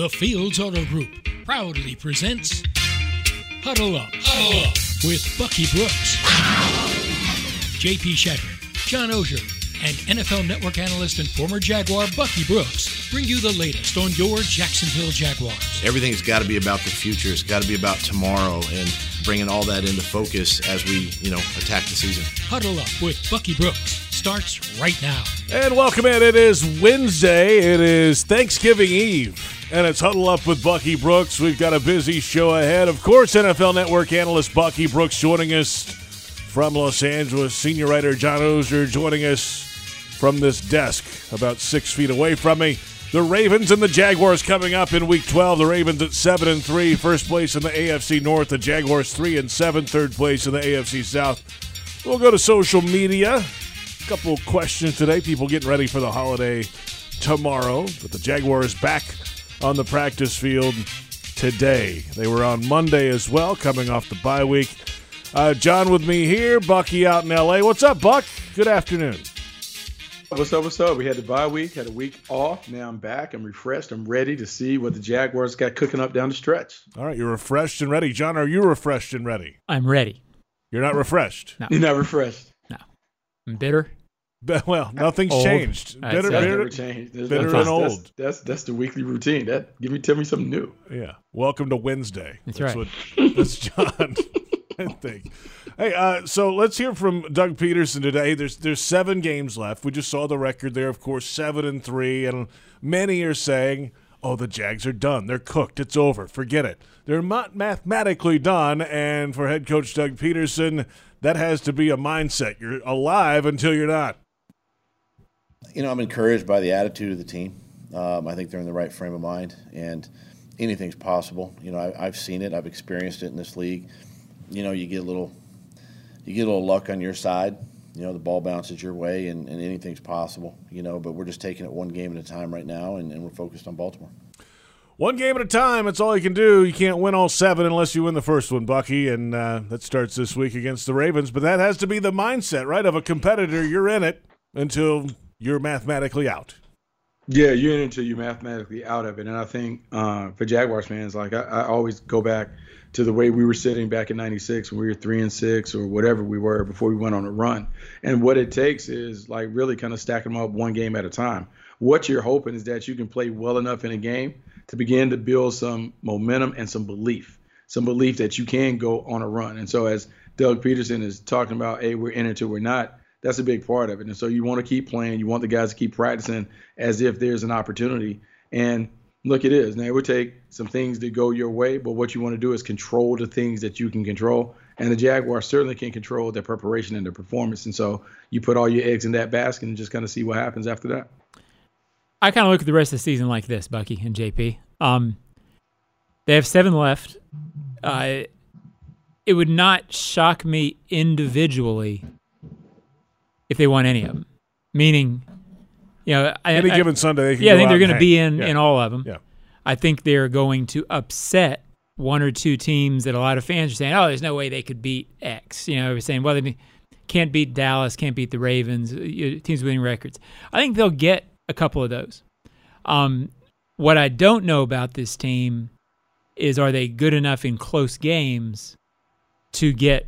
The Fields Auto Group proudly presents Huddle Up, Huddle Up with Bucky Brooks, JP Shadrick, John Oehser, and NFL Network analyst and former Jaguar Bucky Brooks bring you the latest on your Jacksonville Jaguars. Everything's got to be about the future. It's got to be about tomorrow and bringing all that into focus as we, you know, attack the season. Huddle Up with Bucky Brooks starts right now. And welcome in. It is Wednesday. It is Thanksgiving Eve. And it's Huddle Up with Bucky Brooks. We've got a busy show ahead. Of course, NFL Network analyst Bucky Brooks joining us from Los Angeles. Senior writer John Oehser joining us from this desk about six feet away from me. The Ravens and the Jaguars coming up in Week 12. The Ravens at seven and three, first place in the AFC North. The Jaguars three and seven, third place in the AFC South. We'll go to social media. A couple questions today. People getting ready for the holiday tomorrow, but the Jaguars back on the practice field today. They were on Monday as well, coming off the bye week. Uh, John with me here, Bucky out in LA. What's up, Buck? Good afternoon. What's up? What's up? We had the bye week, had a week off. Now I'm back. I'm refreshed. I'm ready to see what the Jaguars got cooking up down the stretch. All right, you're refreshed and ready. John, are you refreshed and ready? I'm ready. You're not refreshed. No. You're not refreshed. No. I'm bitter. But, well, nothing's Old. changed. That's Bitter, it. That's bitter, never changed. There's bitter no- and that's- old. That's, that's the weekly routine. That give me tell me something new. Yeah. Welcome to Wednesday. That's that's right. What, that's John. I think. Hey, uh, so let's hear from Doug Pederson today. There's there's seven games left. We just saw the record there, of course, seven and three, and many are saying, "Oh, the Jags are done. They're cooked. It's over. Forget it." They're not mathematically done, and for head coach Doug Pederson, that has to be a mindset. You're alive until you're not. You know, I'm encouraged by the attitude of the team. Um, I think they're in the right frame of mind, and anything's possible. You know, I, I've seen it. I've experienced it in this league. You know, you get a little, you get a little luck on your side. You know, the ball bounces your way, and, and anything's possible. You know, but we're just taking it one game at a time right now, and, and we're focused on Baltimore. One game at a time. That's all you can do. You can't win all seven unless you win the first one, Bucky, and uh, that starts this week against the Ravens. But that has to be the mindset, right, of a competitor. You're in it until you're mathematically out. Yeah, you're in until you're mathematically out of it. And I think uh, for Jaguars fans, like I, I always go back to the way we were sitting back in '96 when we were three and six or whatever we were before we went on a run. And what it takes is like really kind of stacking them up one game at a time. What you're hoping is that you can play well enough in a game to begin to build some momentum and some belief, some belief that you can go on a run. And so as Doug Pederson is talking about, hey, we're in until we're not. That's a big part of it. And so you want to keep playing. You want the guys to keep practicing as if there's an opportunity. And look, it is. Now, it would take some things to go your way, but what you want to do is control the things that you can control. And the Jaguars certainly can control their preparation and their performance. And so you put all your eggs in that basket and just kind of see what happens after that. I kind of look at the rest of the season like this, Bucky and JP. Um, they have seven left. Uh, it would not shock me individually if they want any of them. Meaning, you know, I, Any I- given Sunday, they can yeah, I think they're going to be in Yeah. in all of them. Yeah. I think they're going to upset one or two teams that a lot of fans are saying, "Oh, there's no way they could beat X." You know, they're saying, "Well, they can't beat Dallas, can't beat the Ravens, you- teams winning records." I think they'll get a couple of those. Um, what I don't know about this team is are they good enough in close games to get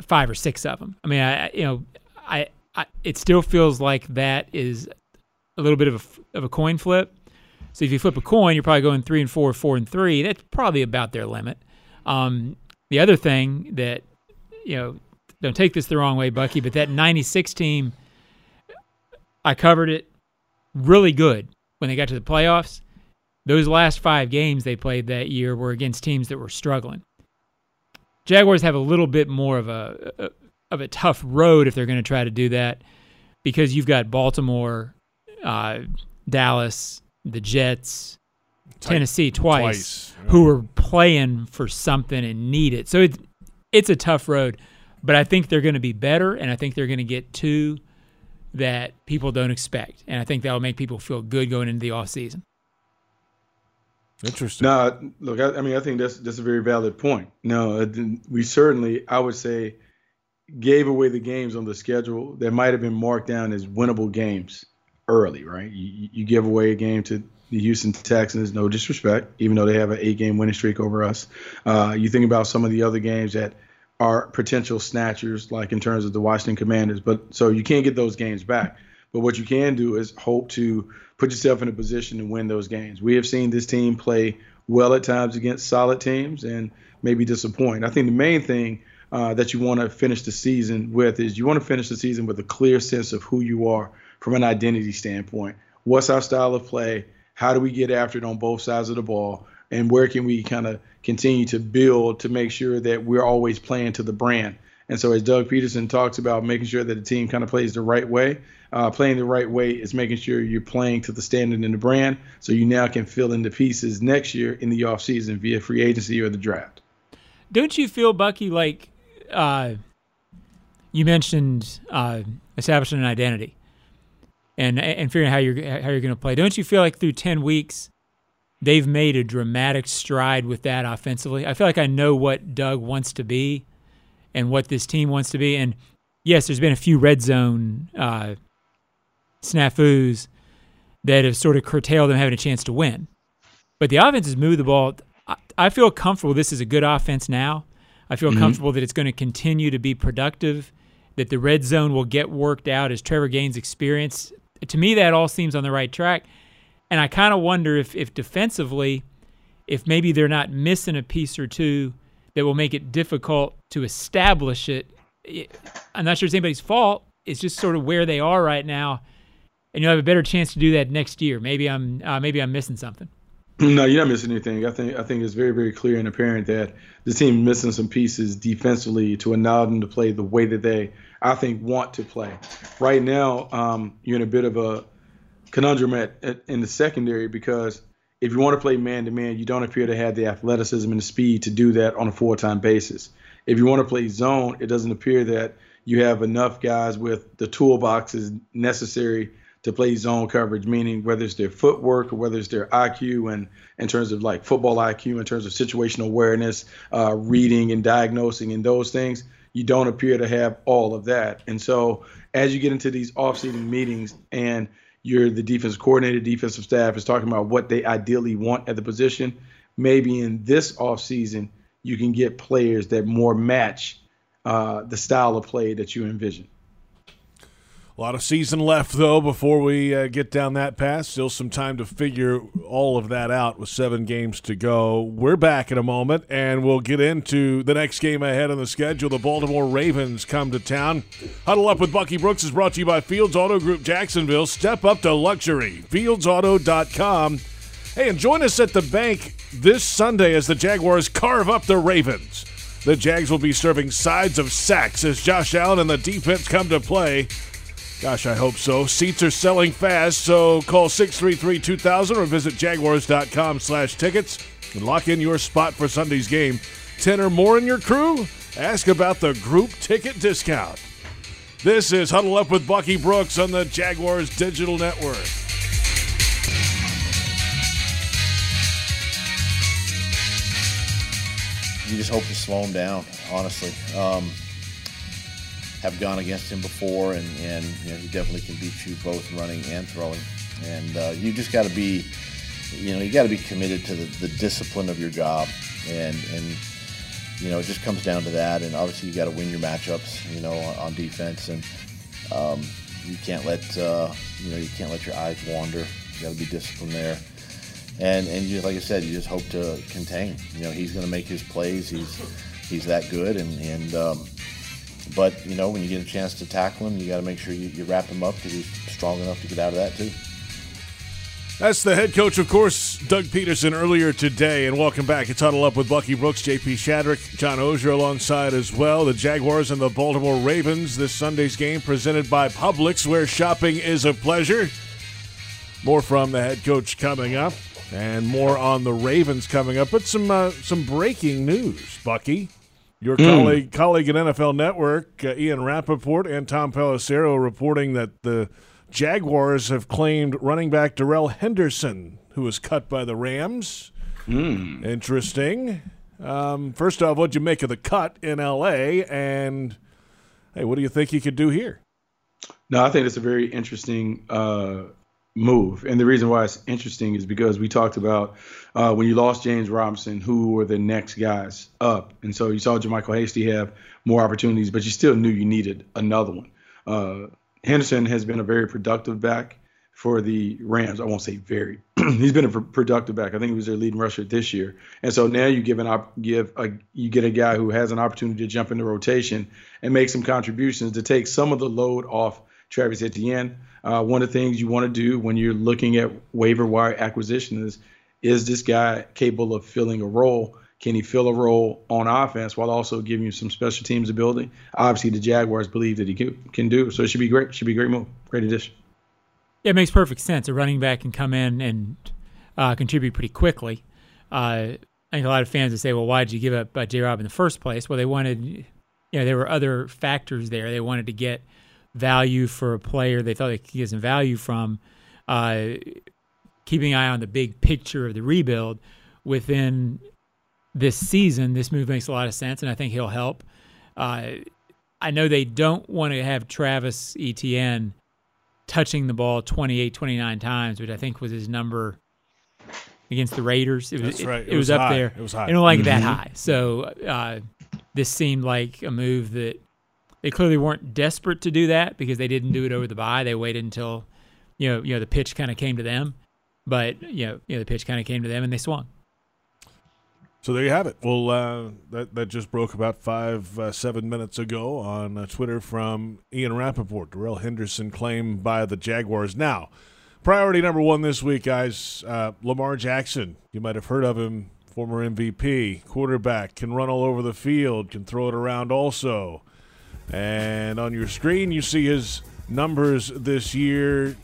five or six of them? I mean, I- you know, I, I it still feels like that is a little bit of a of a coin flip. So if you flip a coin, you're probably going three and four, four and three. That's probably about their limit. Um, the other thing that you know, don't take this the wrong way, Bucky, but that '96 team, I covered it really good when they got to the playoffs. Those last five games they played that year were against teams that were struggling. Jaguars have a little bit more of a of a tough road if they're going to try to do that because you've got Baltimore, uh, Dallas, the Jets, Tennessee twice, twice, yeah. who are playing for something and need it. So it's it's a tough road, but I think they're going to be better, and I think they're going to get two that people don't expect, and I think that will make people feel good going into the off season. Interesting. No, look, I, I mean, I think that's that's a very valid point. No, we certainly, I would say, gave away the games on the schedule that might have been marked down as winnable games early, right? You, you give away a game to the Houston Texans. No disrespect, even though they have an eight-game winning streak over us. Uh, you think about some of the other games that are potential snatchers, like in terms of the Washington Commanders. But so you can't get those games back. But what you can do is hope to put yourself in a position to win those games. We have seen this team play well at times against solid teams and maybe disappoint. I think the main thing uh, that you want to finish the season with is you want to finish the season with a clear sense of who you are from an identity standpoint. What's our style of play? How do we get after it on both sides of the ball? And where can we kind of continue to build to make sure that we're always playing to the brand? And so, as Doug Pederson talks about making sure that the team kind of plays the right way, uh, playing the right way is making sure you're playing to the standard and the brand so you now can fill in the pieces next year in the offseason via free agency or the draft. Don't you feel, Bucky, like uh, you mentioned uh, establishing an identity and and figuring how you're how you're going to play? Don't you feel like through ten weeks they've made a dramatic stride with that offensively? I feel like I know what Doug wants to be and what this team wants to be, and yes, there's been a few red zone uh, snafus that have sort of curtailed them having a chance to win. But the offense has moved the ball. I, I feel comfortable this is a good offense now. I feel mm-hmm. comfortable that it's going to continue to be productive, that the red zone will get worked out as Trevor gains experience. To me, that all seems on the right track. And I kind of wonder if, if defensively, if maybe they're not missing a piece or two that will make it difficult to establish it. I'm not sure it's anybody's fault. It's just sort of where they are right now and you'll have a better chance to do that next year. Maybe I'm uh, maybe I'm missing something. No, you're not missing anything. I think I think it's very very clear and apparent that the team missing some pieces defensively to allow them to play the way that they I think want to play. Right now, um, you're in a bit of a conundrum at, at, in the secondary because if you want to play man to man, you don't appear to have the athleticism and the speed to do that on a full time basis. If you want to play zone, it doesn't appear that you have enough guys with the toolboxes necessary to play zone coverage, meaning whether it's their footwork or whether it's their IQ and in terms of like football IQ, in terms of situational awareness, uh, reading and diagnosing and those things, you don't appear to have all of that. And so as you get into these off-season meetings and you're the defensive coordinator, defensive staff is talking about what they ideally want at the position, maybe in this off-season you can get players that more match uh, the style of play that you envision. A lot of season left, though, before we uh, get down that path. Still some time to figure all of that out with seven games to go. We're back in a moment, and we'll get into the next game ahead on the schedule. The Baltimore Ravens come to town. Huddle Up with Bucky Brooks is brought to you by Fields Auto Group Jacksonville. Step up to luxury. FieldsAuto.com. Hey, and join us at the bank this Sunday as the Jaguars carve up the Ravens. The Jags will be serving sides of sacks as Josh Allen and the defense come to play. Gosh, I hope so. Seats are selling fast, so call 633-2000 or visit jaguars.com slash tickets and lock in your spot for Sunday's game. 10 or more in your crew? Ask about the group ticket discount. This is Huddle Up with Bucky Brooks on the Jaguars Digital Network. You just hope to slow him down, honestly. Um, have gone against him before, and, and you know, he definitely can beat you both running and throwing. And uh, you just got to be, you know, you got to be committed to the, the discipline of your job, and and you know, it just comes down to that. And obviously, you got to win your matchups, you know, on, defense, and um, you can't let uh, you know you can't let your eyes wander. You got to be disciplined there. And and like I said, you just hope to contain. You know, he's going to make his plays. He's he's that good, and and um, but you know, when you get a chance to tackle him, you got to make sure you, you wrap him up because he's strong enough to get out of that too. That's the head coach, of course, Doug Pederson earlier today. And welcome back. It's Huddle Up with Bucky Brooks, JP Shadrick, John Oehser alongside as well. The Jaguars and the Baltimore Ravens. This Sunday's game presented by Publix, where shopping is a pleasure. More from the head coach coming up, and more on the Ravens coming up. But some uh, some breaking news, Bucky. Your mm. colleague, colleague at NFL Network, uh, Ian Rapoport, and Tom Pelissero reporting that the Jaguars have claimed running back Darrell Henderson, who was cut by the Rams. Mm. Interesting. Um, first off, what'd you make of the cut in L.A.? And hey, what do you think he could do here? No, I think it's a very interesting uh, move. And the reason why it's interesting is because we talked about uh, when you lost James Robinson, who were the next guys up. And so you saw JaMycal Hasty have more opportunities, but you still knew you needed another one. Uh, Henderson has been a very productive back for the Rams. I won't say very. He's been a pr- productive back. I think he was their leading rusher this year. And so now you give an op- give a you get a guy who has an opportunity to jump into rotation and make some contributions to take some of the load off Travis Etienne. Uh, one of the things you want to do when you're looking at waiver wire acquisition is is this guy capable of filling a role? Can he fill a role on offense while also giving you some special teams ability? Obviously, the Jaguars believe that he can, can do. So it should be great. Should be a great move. Great addition. Yeah, it makes perfect sense. A running back can come in and uh, contribute pretty quickly. Uh, I think a lot of fans would say, "Well, why did you give up uh, J. Rob in the first place?" Well, they wanted, you know, there were other factors there. They wanted to get value for a player they thought they could get some value from. Uh, keeping an eye on the big picture of the rebuild within this season, this move makes a lot of sense, and I think he'll help. Uh, I know they don't want to have Travis Etienne touching the ball 28, 29 times, which I think was his number against the Raiders. It was, That's right. It, It was, was up high. there. It was high. They don't like that Mm-hmm. high. So uh, this seemed like a move that they clearly weren't desperate to do that because they didn't do it over the bye. They waited until you know you know the pitch kind of came to them, but you know you know the pitch kind of came to them and they swung. So there you have it. Well, uh, that that just broke about five uh, seven minutes ago on uh, Twitter from Ian Rapoport. Darrell Henderson claimed by the Jaguars. Now, priority number one this week, guys. Uh, Lamar Jackson. You might have heard of him. Former MVP, quarterback, can run all over the field, can throw it around also. And on your screen, you see his numbers this year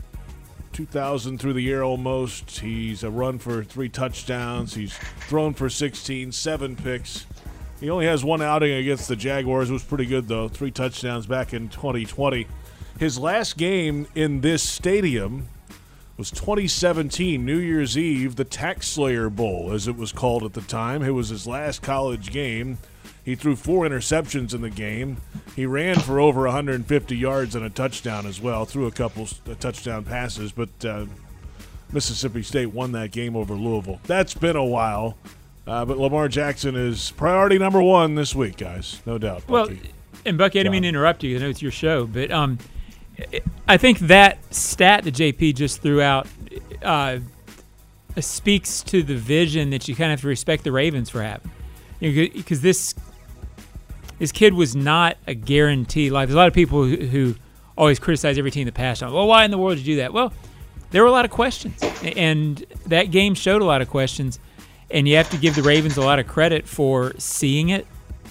2,000 through the year almost. He's a run for three touchdowns. He's thrown for 16, seven picks. He only has one outing against the Jaguars. It was pretty good, though. Three touchdowns back in 2020. His last game in this stadium was 2017, New Year's Eve, the TaxSlayer Bowl, as it was called at the time. It was his last college game. He threw four interceptions in the game. He ran for over 150 yards and a touchdown as well. Threw a couple uh, touchdown passes, but uh, Mississippi State won that game over Louisville. That's been a while, uh, but Lamar Jackson is priority number one this week, guys. No doubt. Well, Bucky. and Bucky, I didn't mean to interrupt you. I know it's your show, but um, I think that stat that JP just threw out uh, speaks to the vision that you kind of have to respect the Ravens for having. Because this this kid was not a guarantee. Like there's a lot of people who, who always criticize every team that passed on. Well, why in the world did you do that? Well, there were a lot of questions, and that game showed a lot of questions. And you have to give the Ravens a lot of credit for seeing it,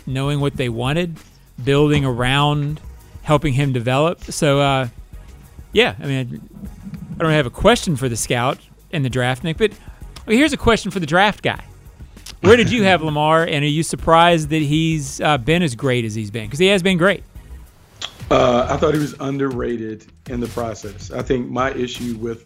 knowing what they wanted, building around, helping him develop. So, uh, yeah, I mean, I don't have a question for the scout and the draft, Nick, but here's a question for the draft guy. Where did you have Lamar, and are you surprised that he's uh, been as great as he's been? Because he has been great. Uh, I thought he was underrated in the process. I think my issue with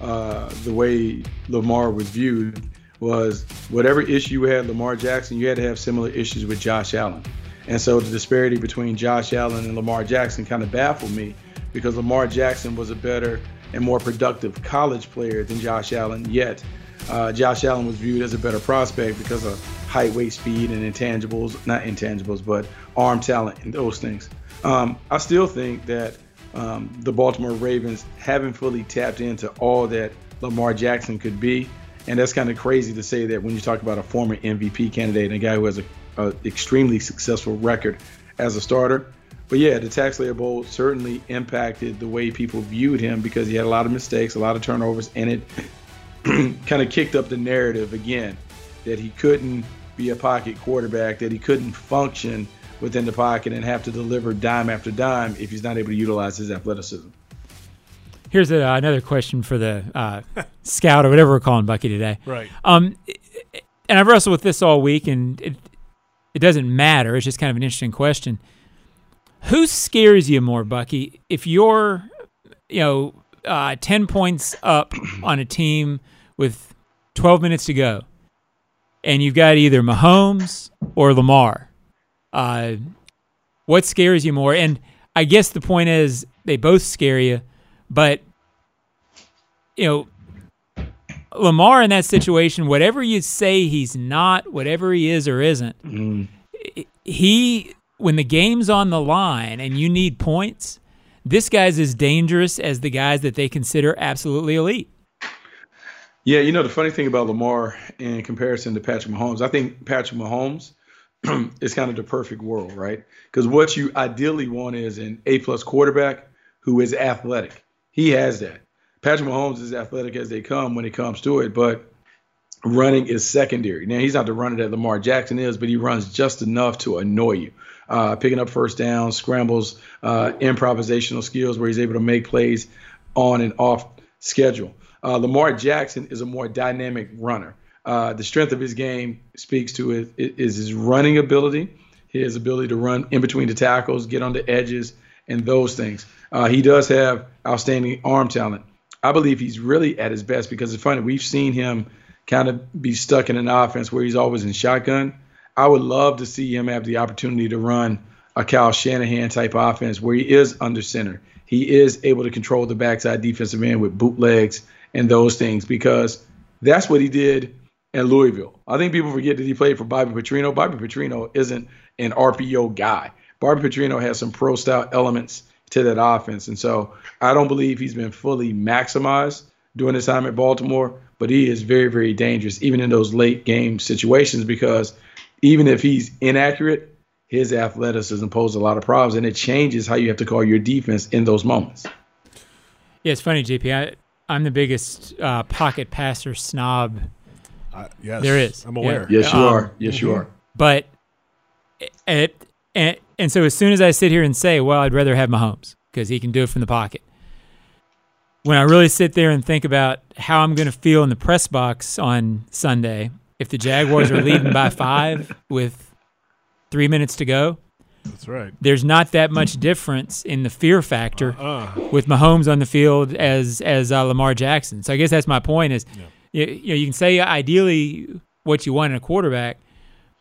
uh, the way Lamar was viewed was whatever issue you had Lamar Jackson, you had to have similar issues with Josh Allen. And so the disparity between Josh Allen and Lamar Jackson kind of baffled me because Lamar Jackson was a better and more productive college player than Josh Allen, yet uh, Josh Allen was viewed as a better prospect because of height, weight, speed, and intangibles, not intangibles, but arm talent and those things. Um, I still think that um, the Baltimore Ravens haven't fully tapped into all that Lamar Jackson could be. And that's kind of crazy to say that when you talk about a former MVP candidate and a guy who has a, a extremely successful record as a starter. But yeah, the TaxSlayer Bowl certainly impacted the way people viewed him because he had a lot of mistakes, a lot of turnovers, and it kind of kicked up the narrative again that he couldn't be a pocket quarterback, that he couldn't function within the pocket and have to deliver dime after dime if he's not able to utilize his athleticism. Here's a, another question for the uh, scout or whatever we're calling Bucky today. right. Um, and I've wrestled with this all week, and it it doesn't matter. It's just kind of an interesting question. Who scares you more, Bucky? If you're, you know, uh, ten points up on a team with twelve minutes to go, and you've got either Mahomes or Lamar, uh, what scares you more? And I guess the point is they both scare you, but you know, Lamar in that situation, whatever you say he's not, whatever he is or isn't, Mm. he when the game's on the line and you need points, this guy's as dangerous as the guys that they consider absolutely elite. Yeah, you know the funny thing about Lamar in comparison to Patrick Mahomes, I think Patrick Mahomes is kind of the perfect world, right? Because what you ideally want is an A plus quarterback who is athletic. He has that. Patrick Mahomes is athletic as they come when it comes to it, but running is secondary. Now he's not the runner that Lamar Jackson is, but he runs just enough to annoy you. Uh, picking up first downs, scrambles, uh, improvisational skills where he's able to make plays on and off schedule. Uh, Lamar Jackson is a more dynamic runner. Uh, the strength of his game speaks to it is his running ability, his ability to run in between the tackles, get on the edges, and those things. Uh, he does have outstanding arm talent. I believe he's really at his best because it's funny. We've seen him kind of be stuck in an offense where he's always in shotgun. I would love to see him have the opportunity to run a Kyle Shanahan type offense where he is under center. He is able to control the backside defensive end with bootlegs and those things because that's what he did in Louisville. I think people forget that he played for Bobby Petrino. Bobby Petrino isn't an RPO guy. Bobby Petrino has some pro style elements to that offense. And so I don't believe he's been fully maximized during his time at Baltimore, but he is very, very dangerous, even in those late game situations, because even if he's inaccurate, his athleticism poses a lot of problems, and it changes how you have to call your defense in those moments. Yeah, it's funny, JP. I, I'm the biggest uh, pocket passer snob Uh, yes, there is. I'm aware. Yeah. Yes, you Um, are. Yes, you are. But it, and, and so as soon as I sit here and say, well, I'd rather have Mahomes because he can do it from the pocket. When I really sit there and think about how I'm going to feel in the press box on Sunday, if the Jaguars are leading by five with three minutes to go, That's right. there's not that much difference in the fear factor Uh, with Mahomes on the field as as uh, Lamar Jackson. So I guess that's my point is, you, you know, you can say ideally what you want in a quarterback,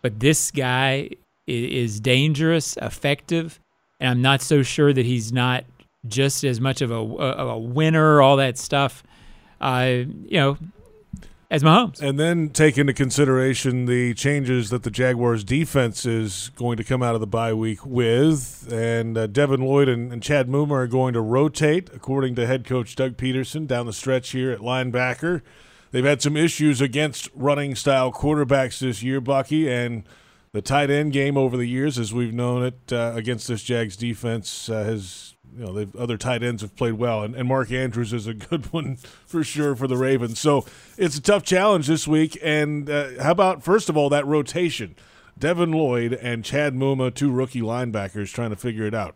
but this guy is, is dangerous, effective, and I'm not so sure that he's not just as much of a, a, a winner, all that stuff, uh, you know, as Mahomes. and then take into consideration the changes that the Jaguars defense is going to come out of the bye week with. And uh, Devin Lloyd and, and Chad Muma are going to rotate, according to head coach Doug Pederson, down the stretch here at linebacker. They've had some issues against running style quarterbacks this year, Bucky, and the tight end game over the years, as we've known it uh, against this Jags defense, uh, has you know, other tight ends have played well, and, and Mark Andrews is a good one for sure for the Ravens. So it's a tough challenge this week. And uh, how about first of all that rotation, Devin Lloyd and Chad Muma, two rookie linebackers, trying to figure it out.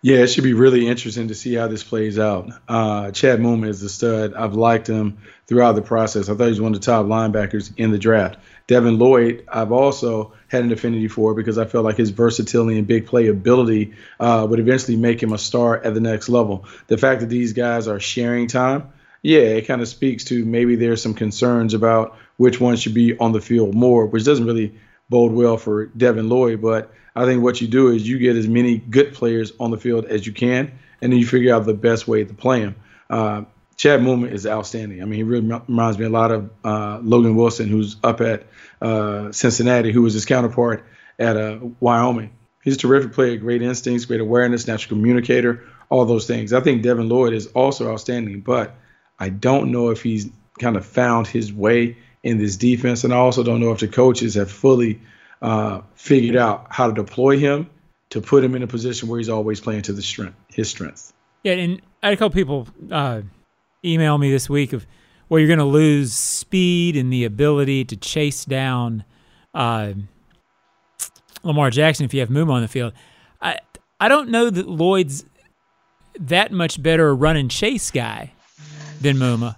Yeah, it should be really interesting to see how this plays out. Uh, Chad Muma is the stud. I've liked him throughout the process. I thought he was one of the top linebackers in the draft. Devin Lloyd, I've also had an affinity for because I felt like his versatility and big play ability uh, would eventually make him a star at the next level. The fact that these guys are sharing time, yeah, it kind of speaks to maybe there's some concerns about which one should be on the field more, which doesn't really bode well for Devin Lloyd. But I think what you do is you get as many good players on the field as you can, and then you figure out the best way to play them. Uh, Chad Muma is outstanding. I mean, he really reminds me a lot of uh, Logan Wilson, who's up at uh, Cincinnati, who was his counterpart at uh, Wyoming. He's a terrific player, great instincts, great awareness, natural communicator, all those things. I think Devin Lloyd is also outstanding, but I don't know if he's kind of found his way in this defense, and I also don't know if the coaches have fully uh, figured out how to deploy him to put him in a position where he's always playing to the strength, his strength. Yeah, and I had a couple people uh, email me this week of, well, you're going to lose speed and the ability to chase down uh, Lamar Jackson if you have Muma on the field. I I don't know that Lloyd's that much better a run and chase guy than Muma.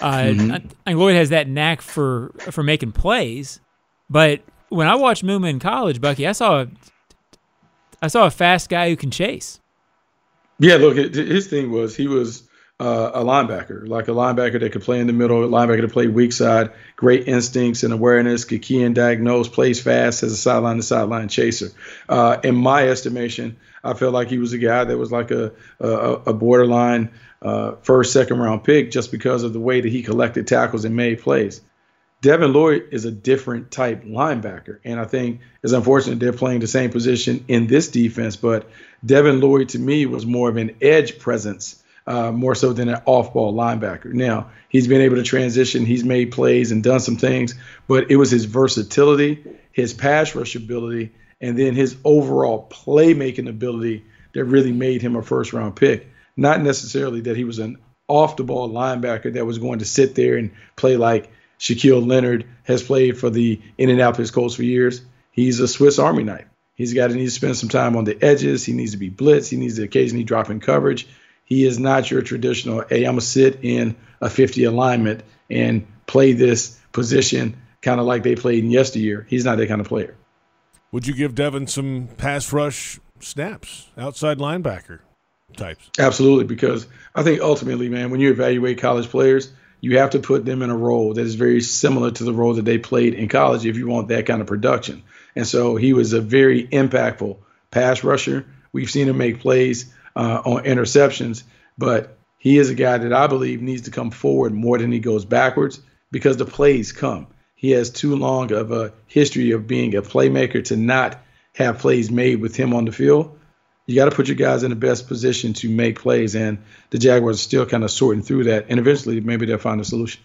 Uh, Mm-hmm. I, I Lloyd has that knack for for making plays, but when I watched Muma in college, Bucky, I saw a, I saw a fast guy who can chase. Yeah, look, his thing was he was uh, a linebacker, like a linebacker that could play in the middle, a linebacker to play weak side, great instincts and awareness, could key and diagnose, plays fast as a sideline to sideline chaser. Uh, in my estimation, I felt like he was a guy that was like a a, a borderline uh, first, second round pick just because of the way that he collected tackles and made plays. Devin Lloyd is a different type linebacker. And I think it's unfortunate they're playing the same position in this defense, but Devin Lloyd to me was more of an edge presence, uh, more so than an off ball linebacker. Now, he's been able to transition, he's made plays and done some things, but it was his versatility, his pass rush ability, and then his overall playmaking ability that really made him a first round pick. Not necessarily that he was an off the ball linebacker that was going to sit there and play like Shaquille Leonard has played for the Indianapolis Colts for years. He's a Swiss Army knife. He's got to need to spend some time on the edges. He needs to be blitzed. He needs to occasionally drop in coverage. He is not your traditional, hey, I'm going to sit in a 50 alignment and play this position kind of like they played in yesteryear. He's not that kind of player. Would you give Devin some pass rush snaps, outside linebacker types? Absolutely, because I think ultimately, man, when you evaluate college players, you have to put them in a role that is very similar to the role that they played in college if you want that kind of production. And so he was a very impactful pass rusher. We've seen him make plays uh, on interceptions, but he is a guy that I believe needs to come forward more than he goes backwards because the plays come. He has too long of a history of being a playmaker to not have plays made with him on the field you got to put your guys in the best position to make plays. And the Jaguars are still kind of sorting through that. And eventually, maybe they'll find a solution.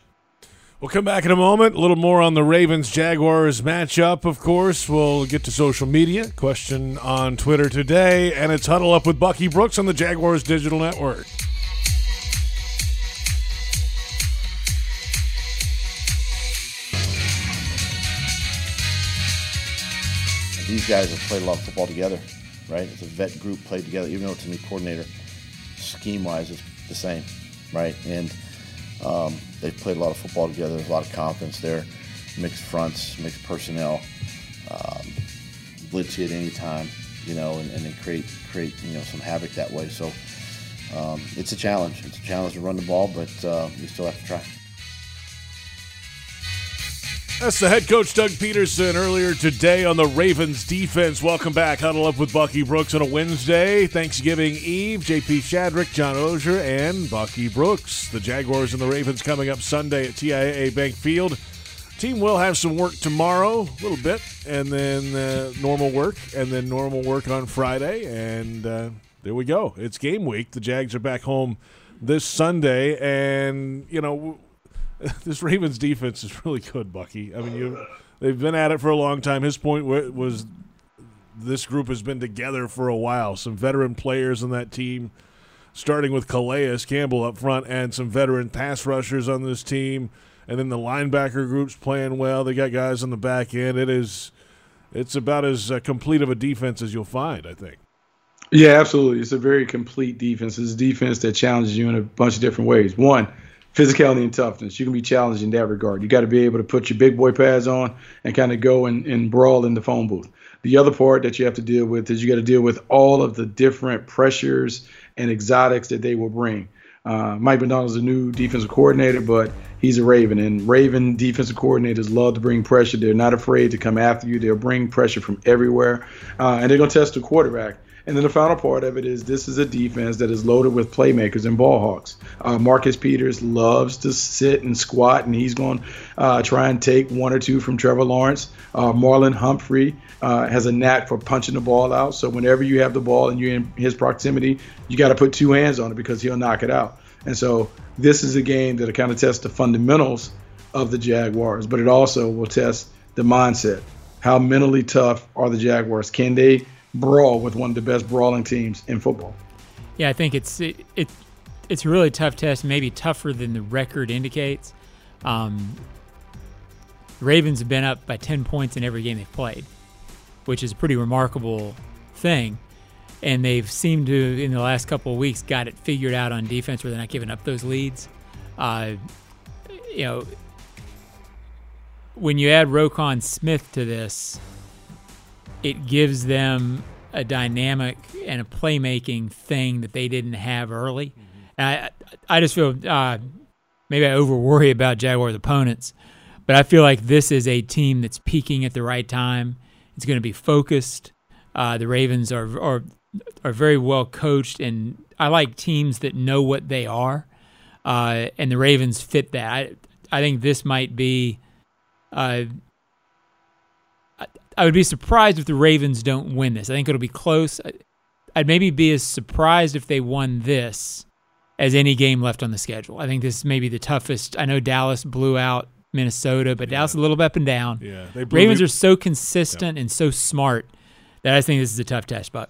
We'll come back in a moment. A little more on the Ravens Jaguars matchup, of course. We'll get to social media. Question on Twitter today. And it's Huddle Up with Bucky Brooks on the Jaguars Digital Network. These guys have played a lot of football together right? It's a vet group played together, even though it's a new coordinator. Scheme wise, it's the same, right? And um, they've played a lot of football together. There's a lot of confidence there. Mixed fronts, mixed personnel, um, blitz any time, you know, and, and then create create you know some havoc that way. So um, it's a challenge. It's a challenge to run the ball, but uh, you still have to try. That's the head coach, Doug Pederson earlier today on the Ravens defense. Welcome back. Huddle up with Bucky Brooks on a Wednesday, Thanksgiving Eve. JP Shadrick, John Oehser, and Bucky Brooks. The Jaguars and the Ravens coming up Sunday at TIAA Bank Field. Team will have some work tomorrow, a little bit, and then uh, normal work, and then normal work on Friday. And uh, there we go. It's game week. The Jags are back home this Sunday, and, you know, this Ravens defense is really good, Bucky. I mean, you they've been at it for a long time. His point was this group has been together for a while. Some veteran players on that team, starting with Calais Campbell up front, and some veteran pass rushers on this team. And then the linebacker group's playing well. They got guys on the back end. It is, it's about as uh, complete of a defense as you'll find, I think. Yeah, absolutely. It's a very complete defense. It's a defense that challenges you in a bunch of different ways. One, physicality and toughness. You can be challenged in that regard. You got to be able to put your big boy pads on and kind of go and, and brawl in the phone booth. The other part that you have to deal with is you got to deal with all of the different pressures and exotics that they will bring. Uh, Mike Macdonald's a new defensive coordinator, but he's a Raven, and Raven defensive coordinators love to bring pressure. They're not afraid to come after you. They'll bring pressure from everywhere, uh, and they're to test the quarterback. And then the final part of it is this is a defense that is loaded with playmakers and ball hawks. Uh, Marcus Peters loves to sit and squat, and he's going to uh, try and take one or two from Trevor Lawrence. Uh, Marlon Humphrey uh, has a knack for punching the ball out. So whenever you have the ball and you're in his proximity, you got to put two hands on it because he'll knock it out. And so this is a game that kind of tests the fundamentals of the Jaguars, but it also will test the mindset. How mentally tough are the Jaguars? Can they brawl with one of the best brawling teams in football. Yeah, I think it's it, it it's a really tough test, maybe tougher than the record indicates. Um, Ravens have been up by 10 points in every game they've played, which is a pretty remarkable thing. And they've seemed to, in the last couple of weeks, got it figured out on defense where they're not giving up those leads. Uh, you know, when you add Roquan Smith to this, it gives them a dynamic and a playmaking thing that they didn't have early. Mm-hmm. I I just feel uh, maybe I over worry about Jaguars opponents, but I feel like this is a team that's peaking at the right time. It's going to be focused. Uh, the Ravens are are are very well coached and I like teams that know what they are, uh, and the Ravens fit that. I, I think this might be. I would be surprised if the Ravens don't win this. I think it'll be close. I'd maybe be as surprised if they won this as any game left on the schedule. I think this may be the toughest. I know Dallas blew out Minnesota, but yeah. Dallas a little up and down. Yeah, Ravens are so consistent yeah. and so smart that I think this is a tough test. But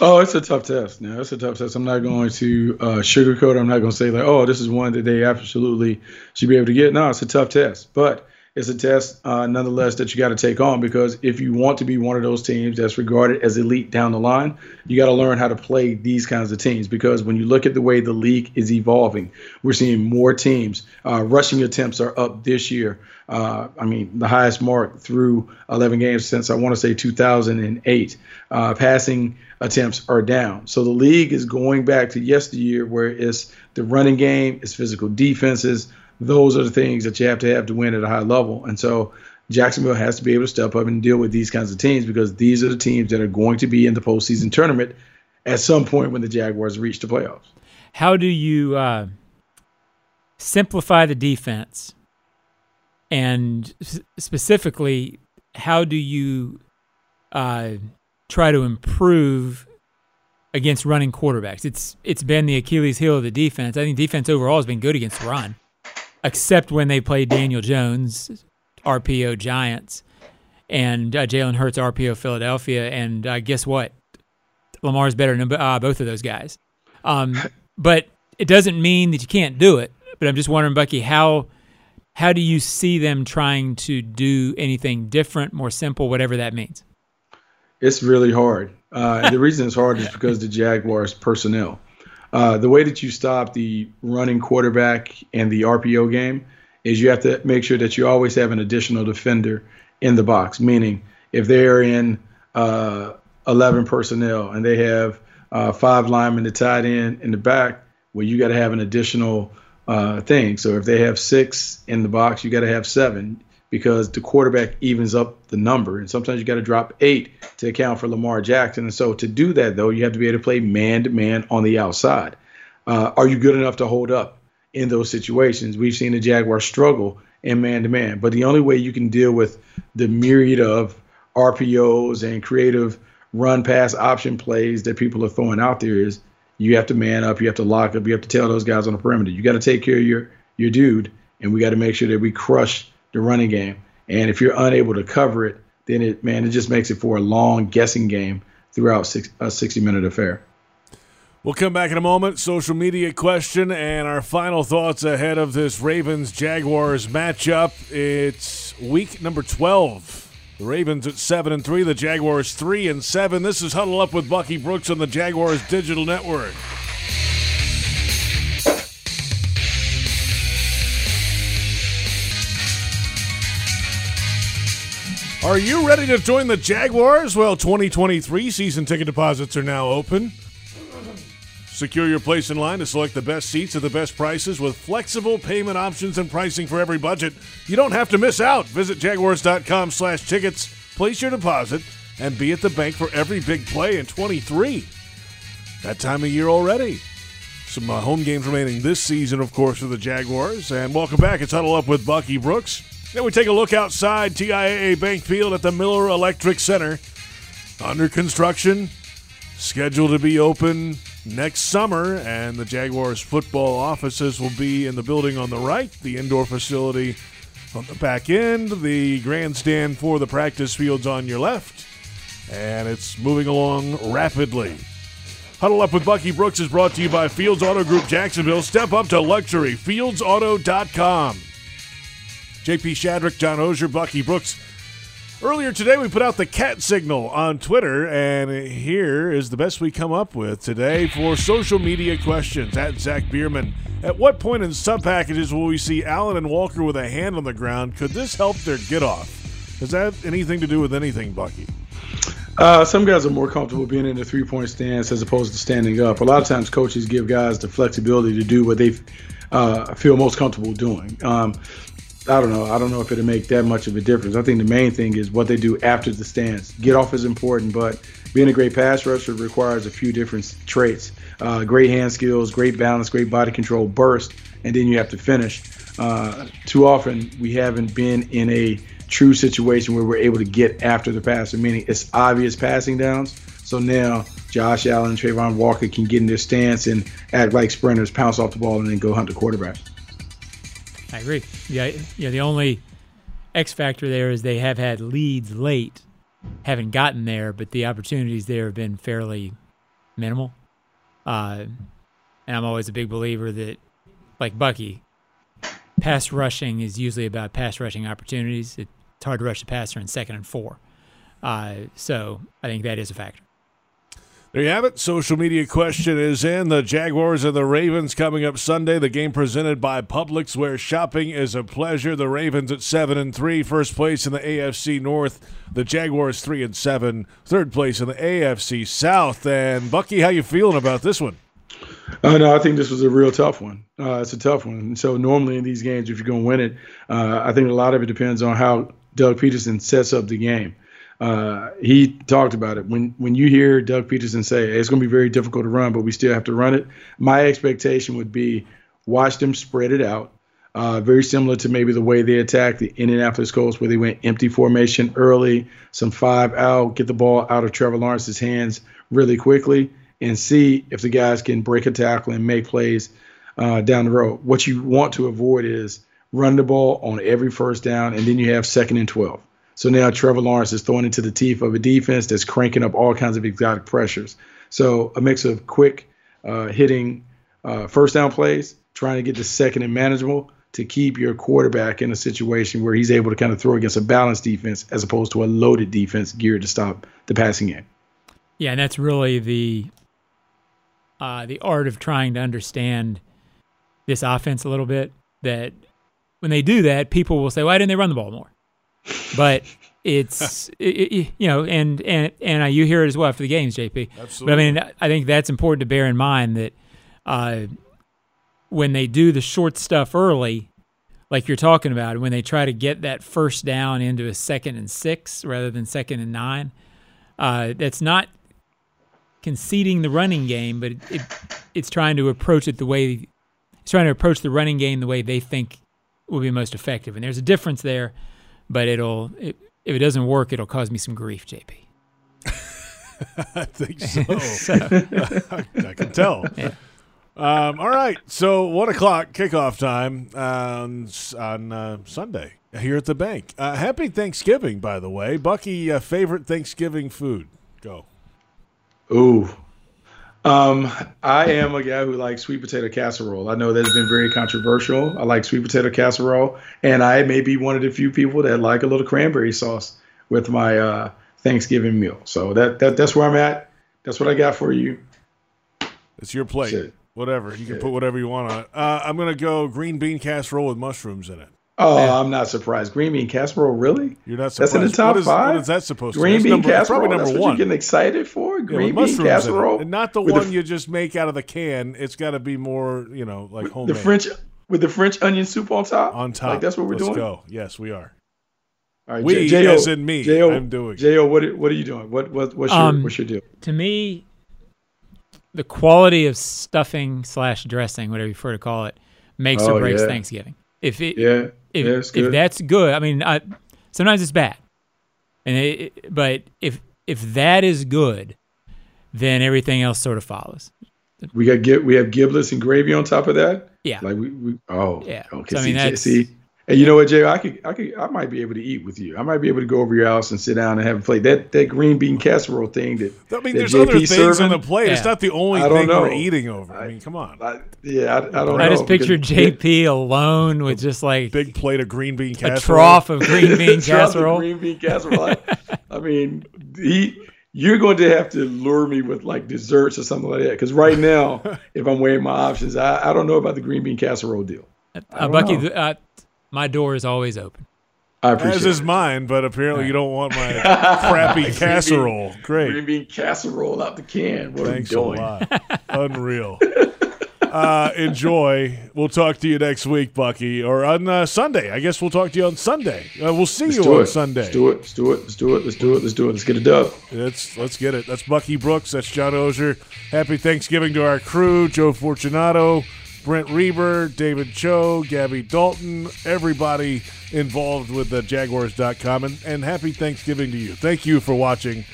oh, it's a tough test. Now it's a tough test. I'm not going to uh, sugarcoat. I'm not going to say like, oh, this is one that they absolutely should be able to get. No, it's a tough test, but it's a test uh, nonetheless that you got to take on because if you want to be one of those teams that's regarded as elite down the line, you got to learn how to play these kinds of teams because when you look at the way the league is evolving, we're seeing more teams. Uh, rushing attempts are up this year. Uh, I mean, the highest mark through 11 games since I want to say 2008. Uh, passing attempts are down. So the league is going back to yesteryear where it's the running game, it's physical defenses those are the things that you have to have to win at a high level. And so Jacksonville has to be able to step up and deal with these kinds of teams because these are the teams that are going to be in the postseason tournament at some point when the Jaguars reach the playoffs. How do you uh, simplify the defense? And specifically, how do you uh, try to improve against running quarterbacks? It's it's been the Achilles heel of the defense. I think defense overall has been good against run except when they play Daniel Jones, RPO Giants, and uh, Jalen Hurts, RPO Philadelphia. And uh, guess what? Lamar's better than uh, both of those guys. Um, but it doesn't mean that you can't do it. But I'm just wondering, Bucky, how how do you see them trying to do anything different, more simple, whatever that means? It's really hard. Uh, the reason it's hard is because the Jaguars personnel. Uh, the way that you stop the running quarterback and the RPO game is you have to make sure that you always have an additional defender in the box. Meaning, if they are in uh, 11 personnel and they have uh, five linemen, the tight end in the back, well, you got to have an additional uh, thing. So if they have six in the box, you got to have seven because the quarterback evens up the number. And sometimes you got to drop eight to account for Lamar Jackson. And so to do that, though, you have to be able to play man to man on the outside. Uh, are you good enough to hold up in those situations? We've seen the Jaguars struggle in man to man. But the only way you can deal with the myriad of RPOs and creative run pass option plays that people are throwing out there is you have to man up, you have to lock up, you have to tell those guys on the perimeter. You got to take care of your your dude, and we got to make sure that we crush the running game. And if you're unable to cover it, then it man, it just makes it for a long guessing game throughout six, a 60 minute affair. We'll come back in a moment. Social media question and our final thoughts ahead of this Ravens Jaguars matchup. It's week number 12. The Ravens at 7 and 3, the Jaguars 3 and 7. This is Huddle Up with Bucky Brooks on the Jaguars Digital Network. Are you ready to join the Jaguars? Well, 2023 season ticket deposits are now open. Secure your place in line to select the best seats at the best prices with flexible payment options and pricing for every budget. You don't have to miss out. Visit jaguars.com slash tickets, place your deposit, and be at the bank for every big play in 23. That time of year already. Some uh, home games remaining this season, of course, for the Jaguars. And welcome back. It's Huddle Up with Bucky Brooks. Then we take a look outside TIAA Bank Field at the Miller Electric Center. Under construction, scheduled to be open next summer, and the Jaguars football offices will be in the building on the right, the indoor facility on the back end, the grandstand for the practice fields on your left, and it's moving along rapidly. Huddle Up with Bucky Brooks is brought to you by Fields Auto Group Jacksonville. Step up to luxury, fieldsauto.com. JP Shadrick, John Oehser, Bucky Brooks. Earlier today, we put out the cat signal on Twitter, and here is the best we come up with today for social media questions at Zach Bierman. At what point in sub packages will we see Allen and Walker with a hand on the ground? Could this help their get off? Does that have anything to do with anything, Bucky? Uh, some guys are more comfortable being in the three point stance as opposed to standing up. A lot of times, coaches give guys the flexibility to do what they uh, feel most comfortable doing. Um, I don't know. I don't know if it'll make that much of a difference. I think the main thing is what they do after the stance. Get off is important, but being a great pass rusher requires a few different traits: uh, great hand skills, great balance, great body control, burst, and then you have to finish. Uh, too often we haven't been in a true situation where we're able to get after the passer, meaning it's obvious passing downs. So now Josh Allen, Travon Walker can get in their stance and act like sprinters, pounce off the ball, and then go hunt the quarterback. I agree. Yeah, yeah. The only X factor there is they have had leads late, haven't gotten there, but the opportunities there have been fairly minimal. Uh, and I'm always a big believer that, like Bucky, pass rushing is usually about pass rushing opportunities. It's hard to rush the passer in second and four. Uh, so I think that is a factor. There you have it. Social media question is in. The Jaguars and the Ravens coming up Sunday. The game presented by Publix, where shopping is a pleasure. The Ravens at seven and three, first place in the AFC North. The Jaguars three and seven, third place in the AFC South. And Bucky, how you feeling about this one? Uh, no, I think this was a real tough one. Uh, it's a tough one. And so normally in these games, if you're going to win it, uh, I think a lot of it depends on how Doug Pederson sets up the game. Uh, he talked about it. When when you hear Doug Pederson say it's going to be very difficult to run, but we still have to run it, my expectation would be watch them spread it out. Uh, very similar to maybe the way they attacked the Indianapolis Colts, where they went empty formation early, some five out, get the ball out of Trevor Lawrence's hands really quickly, and see if the guys can break a tackle and make plays uh, down the road. What you want to avoid is run the ball on every first down, and then you have second and 12. So now Trevor Lawrence is thrown into the teeth of a defense that's cranking up all kinds of exotic pressures. So a mix of quick uh, hitting uh, first down plays, trying to get the second and manageable to keep your quarterback in a situation where he's able to kind of throw against a balanced defense as opposed to a loaded defense geared to stop the passing game. Yeah, and that's really the uh, the art of trying to understand this offense a little bit. That when they do that, people will say, "Why didn't they run the ball more?" But it's it, it, you know, and and and you hear it as well after the games, JP. Absolutely. But I mean, I think that's important to bear in mind that uh, when they do the short stuff early, like you're talking about, when they try to get that first down into a second and six rather than second and nine, uh, that's not conceding the running game, but it, it, it's trying to approach it the way it's trying to approach the running game the way they think will be most effective. And there's a difference there but it'll it, if it doesn't work, it'll cause me some grief, JP. I think so. so. I can tell. Yeah. Um, all right, so one o'clock kickoff time on on uh, Sunday here at the bank. Uh, happy Thanksgiving, by the way, Bucky. Uh, favorite Thanksgiving food? Go. Ooh, um, I am a guy who likes sweet potato casserole. I know that's been very controversial. I like sweet potato casserole, and I may be one of the few people that like a little cranberry sauce with my uh, Thanksgiving meal. So that, that that's where I'm at. That's what I got for you. It's your plate. Whatever you can put whatever you want on it. Uh, I'm gonna go green bean casserole with mushrooms in it. Oh, Man. I'm not surprised. Green bean casserole, really? You're not surprised. That's in the top what is, five. What is that supposed Green to? bean number, casserole. Probably number That's one. What you're getting excited for? Green yeah, bean casserole, and not the one the, you just make out of the can. It's got to be more, you know, like homemade. The French with the French onion soup on top. On top. Like that's what we're Let's doing. go. Yes, we are. All right, we J- as in me. J-O, I'm doing. Jo, what what are you doing? What what what's your um, what's your deal? To me, the quality of stuffing slash dressing, whatever you prefer to call it, makes oh, or breaks yeah. Thanksgiving. If it yeah if, yeah, if that's good, I mean, I, sometimes it's bad, and it, but if if that is good, then everything else sort of follows. We got we have giblets and gravy on top of that. Yeah, like we, we oh yeah. Okay, so, I see, mean, that's, see, and you know what, Jay? I could I could I might be able to eat with you. I might be able to go over your house and sit down and have a plate. That that green bean casserole thing that I mean, that there's JP other things serving, on the plate. Yeah. It's not the only I don't thing know. we're eating over. I, mean, come on. I, yeah, I, I don't I know. just picture because- JP alone with just like Big plate of green bean casserole, a trough of green bean casserole. Green bean casserole. I, I mean, he. You're going to have to lure me with like desserts or something like that. Because right now, if I'm weighing my options, I, I don't know about the green bean casserole deal. Uh, Bucky, th- uh, my door is always open. I appreciate As is it. mine, but apparently you don't want my crappy Green casserole. bean- Great. Green bean casserole out the can. What Thanks are a we doing? lot. Unreal. Uh, enjoy. We'll talk to you next week, Bucky, or on uh, Sunday. I guess we'll talk to you on Sunday. Uh, we'll see Let's you on it. Sunday. Let's do it. Let's do it. Let's do it. Let's do it. Let's do it. Let's get a dub. Let's let's get it. That's Bucky Brooks. That's John Oehser. Happy Thanksgiving to our crew: Joe Fortunato, Brent Reber, David Cho, Gabby Dalton, everybody involved with the Jaguars.com, and, and happy Thanksgiving to you. Thank you for watching.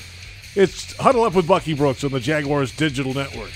It's Huddle Up with Bucky Brooks on the Jaguars Digital Network.